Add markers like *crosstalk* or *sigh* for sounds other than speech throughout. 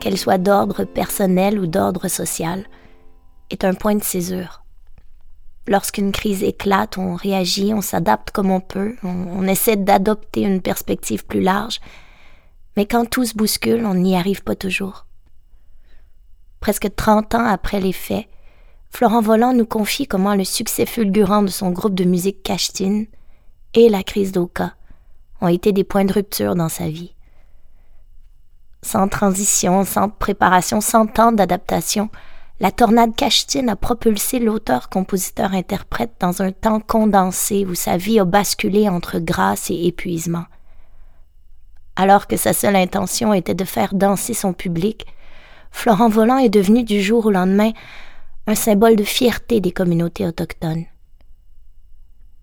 qu'elle soit d'ordre personnel ou d'ordre social, est un point de césure. Lorsqu'une crise éclate, on réagit, on s'adapte comme on peut, on, essaie d'adopter une perspective plus large, mais quand tout se bouscule, on n'y arrive pas toujours. Presque 30 ans après les faits, Florent Volant nous confie comment le succès fulgurant de son groupe de musique Cachetine et la crise d'Oka ont été des points de rupture dans sa vie. Sans transition, sans préparation, sans temps d'adaptation, la tornade Cachetine a propulsé l'auteur-compositeur-interprète dans un temps condensé où sa vie a basculé entre grâce et épuisement. Alors que sa seule intention était de faire danser son public, Florent Volant est devenu du jour au lendemain un symbole de fierté des communautés autochtones.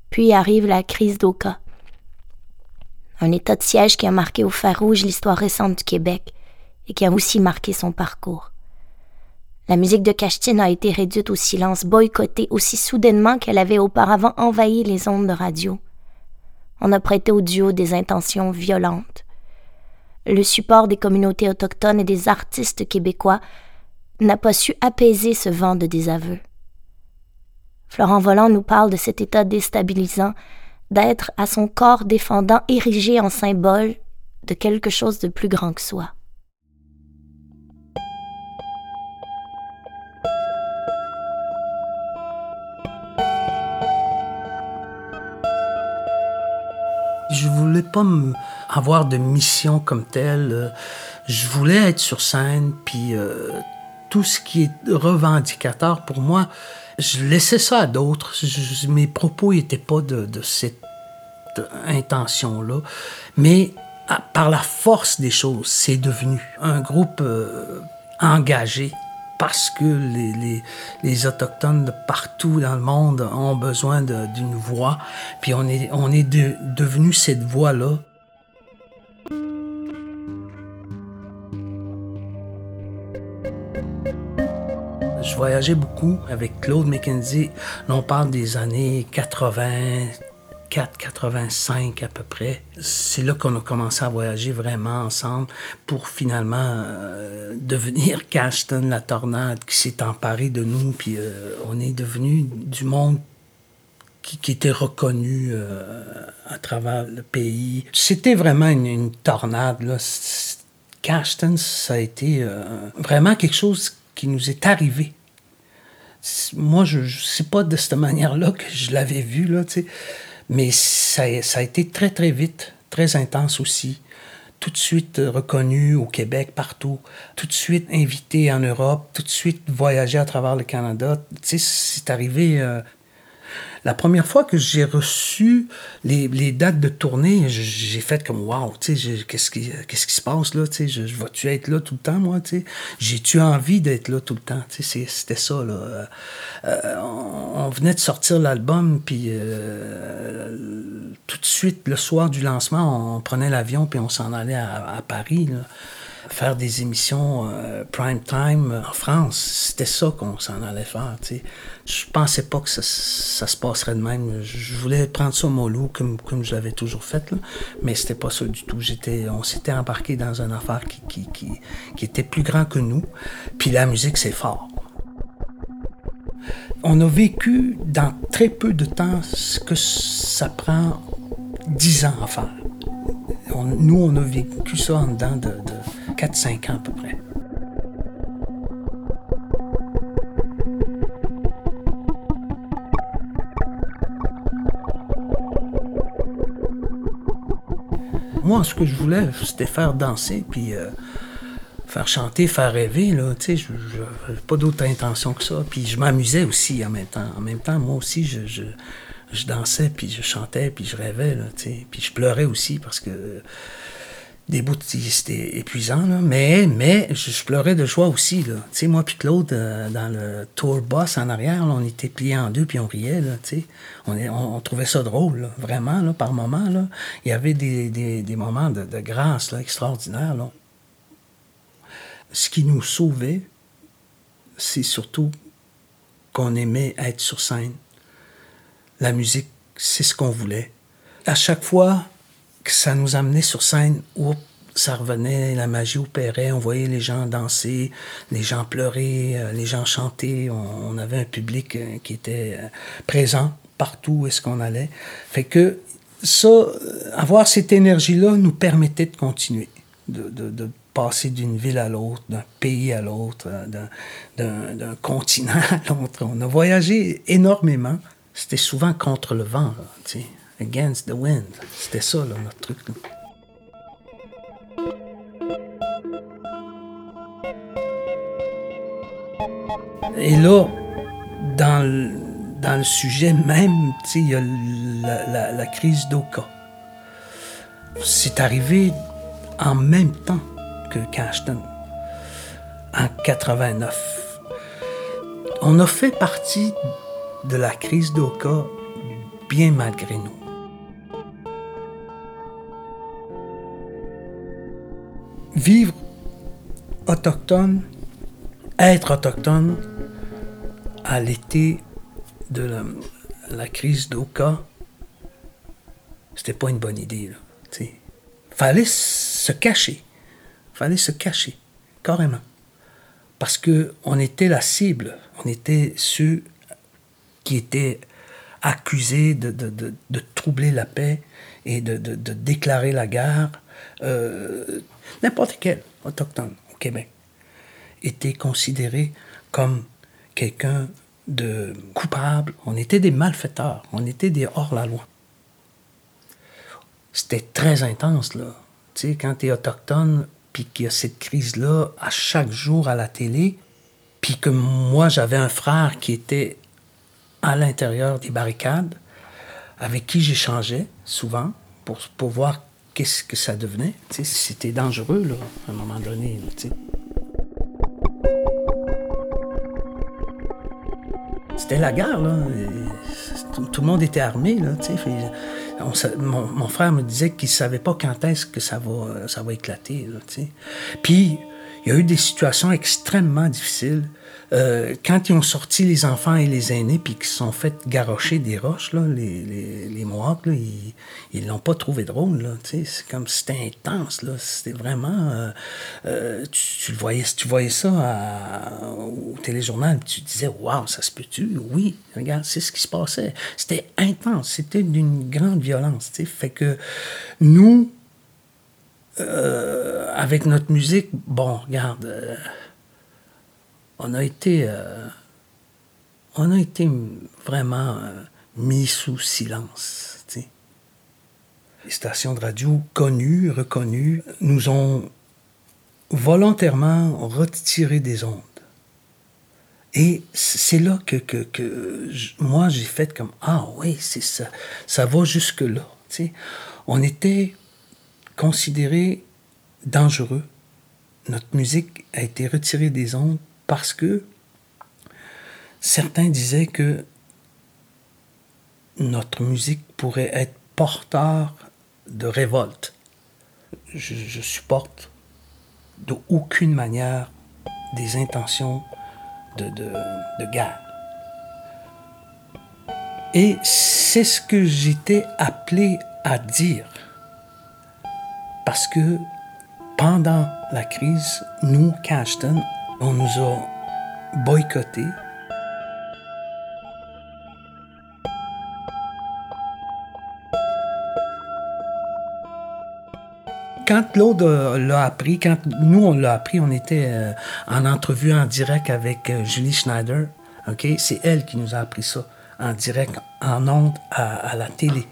Puis arrive la crise d'Oka, un état de siège qui a marqué au fer rouge l'histoire récente du Québec et qui a aussi marqué son parcours. La musique de Cachetine a été réduite au silence, boycottée aussi soudainement qu'elle avait auparavant envahi les ondes de radio. On a prêté au duo des intentions violentes. Le support des communautés autochtones et des artistes québécois n'a pas su apaiser ce vent de désaveu. Florent Volant nous parle de cet état déstabilisant, d'être à son corps défendant érigé en symbole de quelque chose de plus grand que soi. Je voulais pas avoir de mission comme telle. Je voulais être sur scène, puis euh, tout ce qui est revendicateur pour moi, je laissais ça à d'autres. Mes propos n'étaient pas de, cette intention-là. Mais par la force des choses, c'est devenu un groupe euh, engagé parce que les, Autochtones de partout dans le monde ont besoin d'une voix. Puis on est devenu cette voix-là. Voyageais beaucoup avec Claude McKenzie. on parle des années 80, 4,85 à peu près. C'est là qu'on a commencé à voyager vraiment ensemble pour finalement euh, devenir *laughs* Cashton, la tornade qui s'est emparée de nous. Puis euh, on est devenu du monde qui, était reconnu euh, à travers le pays. C'était vraiment une, tornade. Là. Cashton, ça a été vraiment quelque chose qui nous est arrivé moi, je, je sais pas de cette manière-là que je l'avais vu, là. Mais ça, ça, a été très, très vite, très intense aussi. Tout de suite reconnu au Québec, partout. Tout de suite invité en Europe. Tout de suite voyagé à travers le Canada. Tu sais, c'est arrivé euh, la première fois que j'ai reçu les, dates de tournée, j'ai fait comme sais, qu'est-ce qui, se passe là, tu sais, je, je vais-tu être là tout le temps, moi, j'ai-tu envie d'être là tout le temps, c'était ça, là. Euh, on, venait de sortir l'album, puis euh, tout de suite, le soir du lancement, on, prenait l'avion, puis on s'en allait à, Paris, faire des émissions euh, prime time en France. C'était ça qu'on s'en allait faire. sais. Je pensais pas que ça, ça, se passerait de même. Je voulais prendre ça au mollo comme, comme je l'avais toujours fait, là. mais c'était pas ça du tout. J'étais, on s'était embarqué dans une affaire qui, qui, qui, qui était plus grand que nous. Puis la musique, c'est fort. On a vécu dans très peu de temps ce que ça prend dix ans à faire. nous, on a vécu ça en dedans de 4-5 ans à peu près. Moi, ce que je voulais, c'était faire danser, puis euh, faire chanter, faire rêver, là, je n'avais pas d'autre intention que ça. Puis je m'amusais aussi en même temps. En même temps, moi aussi, je, je, je dansais, puis je chantais, puis je rêvais, là. Puis je pleurais aussi parce que des bouts, c'était épuisant, là. Mais, mais je, pleurais de joie aussi, là. Moi puis Claude, euh, dans le tour boss en arrière, on était pliés en deux puis on riait, là. On, on, trouvait ça drôle, vraiment, là, par moments, là. Il y avait des, des, moments de, de, grâce, là, extraordinaires, là. Ce qui nous sauvait, c'est surtout qu'on aimait être sur scène. La musique, c'est ce qu'on voulait. À chaque fois ça nous amenait sur scène, ça revenait, la magie opérait, on voyait les gens danser, les gens pleurer, euh, les gens chanter, on, avait un public euh, qui était euh, présent partout où est-ce qu'on allait. Fait que ça, avoir cette énergie-là nous permettait de continuer, de, de passer d'une ville à l'autre, d'un pays à l'autre, d'un continent à l'autre. On a voyagé énormément. C'était souvent contre le vent, against the wind. C'était ça, notre truc. Et là, dans le, dans le sujet même, il y a la, la, crise d'Oka. C'est arrivé en même temps que Cashton, en 89. On a fait partie de la crise d'Oka bien malgré nous. Vivre autochtone, être autochtone, à l'été de la, crise d'Oka, c'était pas une bonne idée. Là, Fallait se cacher. Fallait se cacher, carrément. Parce que on était la cible. On était ceux qui étaient accusés de, de, de, de troubler la paix et de, déclarer la guerre. Euh, n'importe quel autochtone au Québec était considéré comme quelqu'un de coupable, on était des malfaiteurs, on était des hors-la-loi. C'était très intense, là. Tu sais, quand tu es autochtone, puis qu'il y a cette crise-là à chaque jour à la télé, puis que moi, j'avais un frère qui était à l'intérieur des barricades, avec qui j'échangeais souvent pour, pour voir qu'est-ce que ça devenait. C'était dangereux, là, à un moment donné. sais. C'était la guerre, là. Tout, le monde était armé, là, mon, frère me disait qu'il savait pas quand est-ce que ça va, ça va éclater, là, Puis, il y a eu des situations extrêmement difficiles. Euh, quand ils ont sorti les enfants et les aînés, puis qu'ils se sont fait garrocher des roches, là, les, les, les Mohawks, là, ils, l'ont pas trouvé drôle. Là, c'est comme c'était intense. Là, c'était vraiment... Euh, euh, tu, le voyais, tu voyais ça au téléjournal, tu disais, waouh, ça se peut-tu? Oui, regarde, c'est ce qui se passait. C'était intense, c'était d'une grande violence. Fait que nous, avec notre musique, bon, regarde on a été, euh, on a été vraiment euh, mis sous silence. Les stations de radio connues, reconnues, nous ont volontairement retiré des ondes. Et c'est là que, que, moi j'ai fait comme Ah oui, c'est ça, ça va jusque-là. On était considérés dangereux. Notre musique a été retirée des ondes parce que certains disaient que notre musique pourrait être porteur de révolte. Je, supporte de aucune manière des intentions de, de guerre. Et c'est ce que j'étais appelé à dire. Parce que pendant la crise, nous, Cashton, on nous a boycottés. Quand Claude l'a appris, quand nous on l'a appris, on était euh, en entrevue en direct avec euh, Julie Schneider. C'est elle qui nous a appris ça en direct, en ondes, à, à la télé.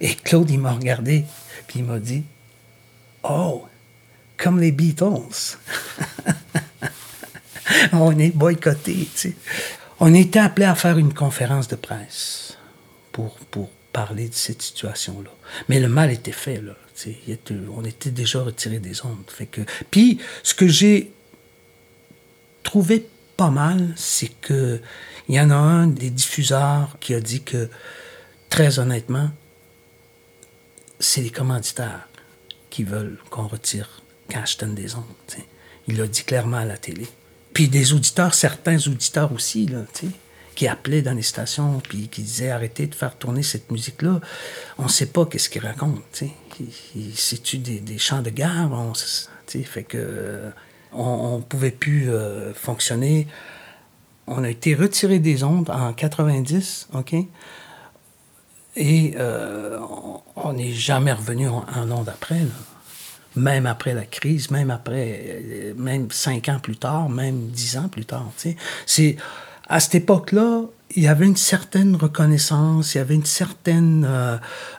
Et Claude, il m'a regardé, puis il m'a dit, oh, comme les Beatles. *laughs* on est boycotté. On était appelé à faire une conférence de presse pour, parler de cette situation-là. Mais le mal était fait, on était déjà retiré des ondes. Fait que... Puis, ce que j'ai trouvé pas mal, c'est que il y en a un des diffuseurs qui a dit que, très honnêtement, c'est les commanditaires qui veulent qu'on retire Cashton des ondes. Il l'a dit clairement à la télé. Puis des auditeurs, certains auditeurs aussi, là, tu sais, qui appelaient dans les stations puis qui disaient arrêtez de faire tourner cette musique-là. On ne sait pas qu'est-ce qu'ils racontent. C'est-tu des, des, chants de guerre? On, fait que on, ne pouvait plus euh, fonctionner. On a été retiré des ondes en 90, OK? Et euh, on n'est jamais revenu en, en ondes après. Même après la crise, même après, euh, même cinq ans plus tard, même dix ans plus tard. C'est à cette époque-là, il y avait une certaine reconnaissance, il y avait une certaine euh,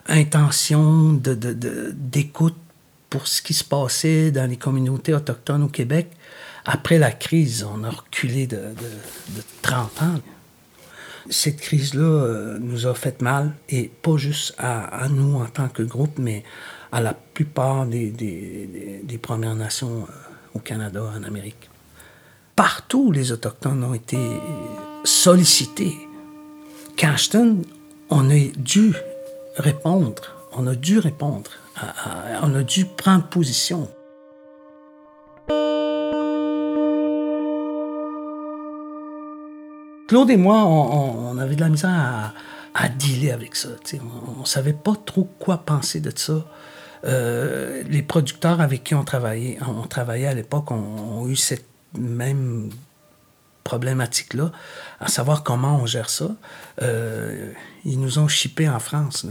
intention de, d'écoute pour ce qui se passait dans les communautés autochtones au Québec. Après la crise, on a reculé de, de 30 ans. Cette crise-là euh, nous a fait mal, et pas juste à, à, nous en tant que groupe, mais à la plupart des, des, Premières Nations euh, au Canada, en Amérique. Partout, les Autochtones ont été sollicités. Cashton, on a dû répondre, on a dû répondre, on a dû prendre position. Claude et moi, on, avait de la misère à, à dealer avec ça. On ne savait pas trop quoi penser de ça. Euh, les producteurs avec qui on travaillait, on travaillait à l'époque ont, eu cette même problématique-là, à savoir comment on gère ça. Euh, ils nous ont chippés en France.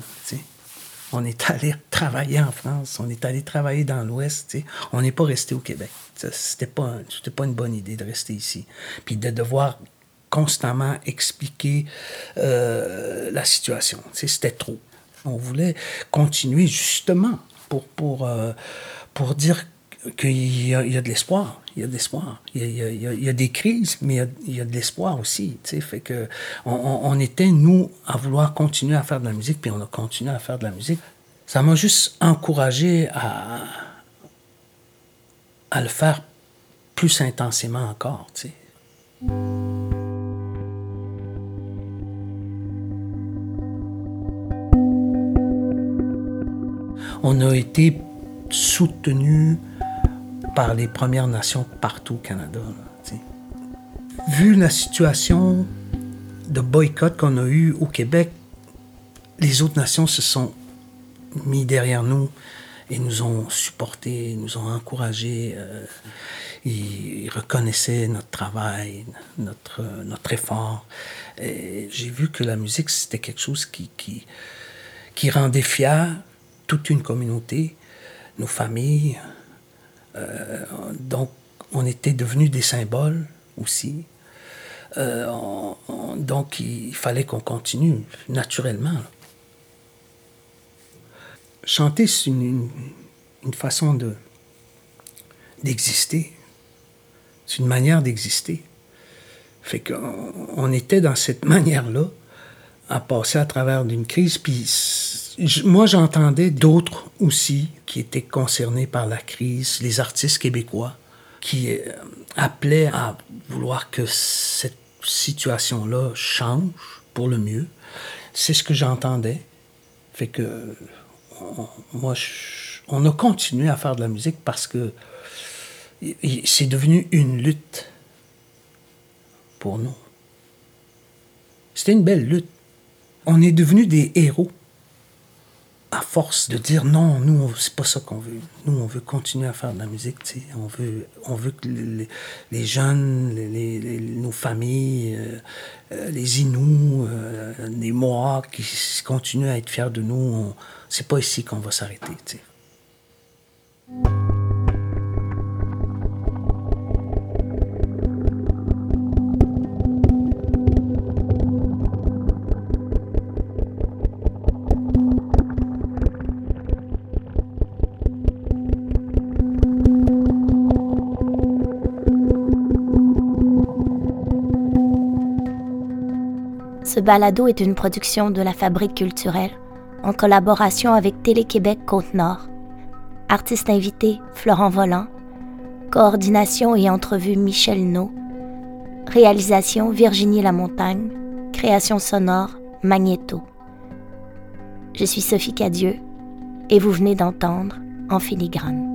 on est allé travailler en France, on est allé travailler dans l'Ouest. On n'est pas resté au Québec. C'était pas, pas une bonne idée de rester ici. Puis de devoir constamment expliquer euh, la situation. C'était trop. On voulait continuer justement pour, pour, euh, pour dire qu'il y, a, de l'espoir. Il y a de l'espoir. Il, y a, des crises, mais il y a, de l'espoir aussi. Fait que on, était, nous, à vouloir continuer à faire de la musique, puis on a continué à faire de la musique. Ça m'a juste encouragé à, à le faire plus intensément encore. sais. On a été soutenu par les Premières Nations partout au Canada. Vu la situation de boycott qu'on a eu au Québec, les autres nations se sont mis derrière nous et nous ont supportés, nous ont encouragés. Euh, ils reconnaissaient notre travail, notre, notre effort. J'ai vu que la musique, c'était quelque chose qui, qui, qui rendait fier toute une communauté, nos familles. Euh, donc, on était devenus des symboles aussi. Euh, donc, il fallait qu'on continue naturellement. Chanter, c'est une, une, façon de, d'exister. C'est une manière d'exister. Fait qu'on on était dans cette *laughs* manière-là à passer à travers d'une crise, puis moi, j'entendais d'autres aussi qui étaient concernés par la crise, les artistes québécois, qui euh, appelaient à vouloir que cette situation-là change pour le mieux. C'est ce que j'entendais. Fait que moi, on a continué à faire de la musique parce que c'est devenu une lutte pour nous. C'était une belle lutte. On est devenus des héros à force de dire non, nous, c'est pas ça qu'on veut. Nous, on veut continuer à faire de la musique. On veut, on veut que les, jeunes, les, nos familles, euh, euh, les Inuits, euh, les Mohawks qui continuent à être fiers de nous, c'est pas ici qu'on va s'arrêter. Ce balado est une production de la Fabrique culturelle en collaboration avec Télé-Québec Côte-Nord. Artiste invité Florent Volant. Coordination et entrevue Michel No. Réalisation Virginie Lamontagne. Création sonore Magnéto. Je suis Sophie Cadieux et vous venez d'entendre En filigrane.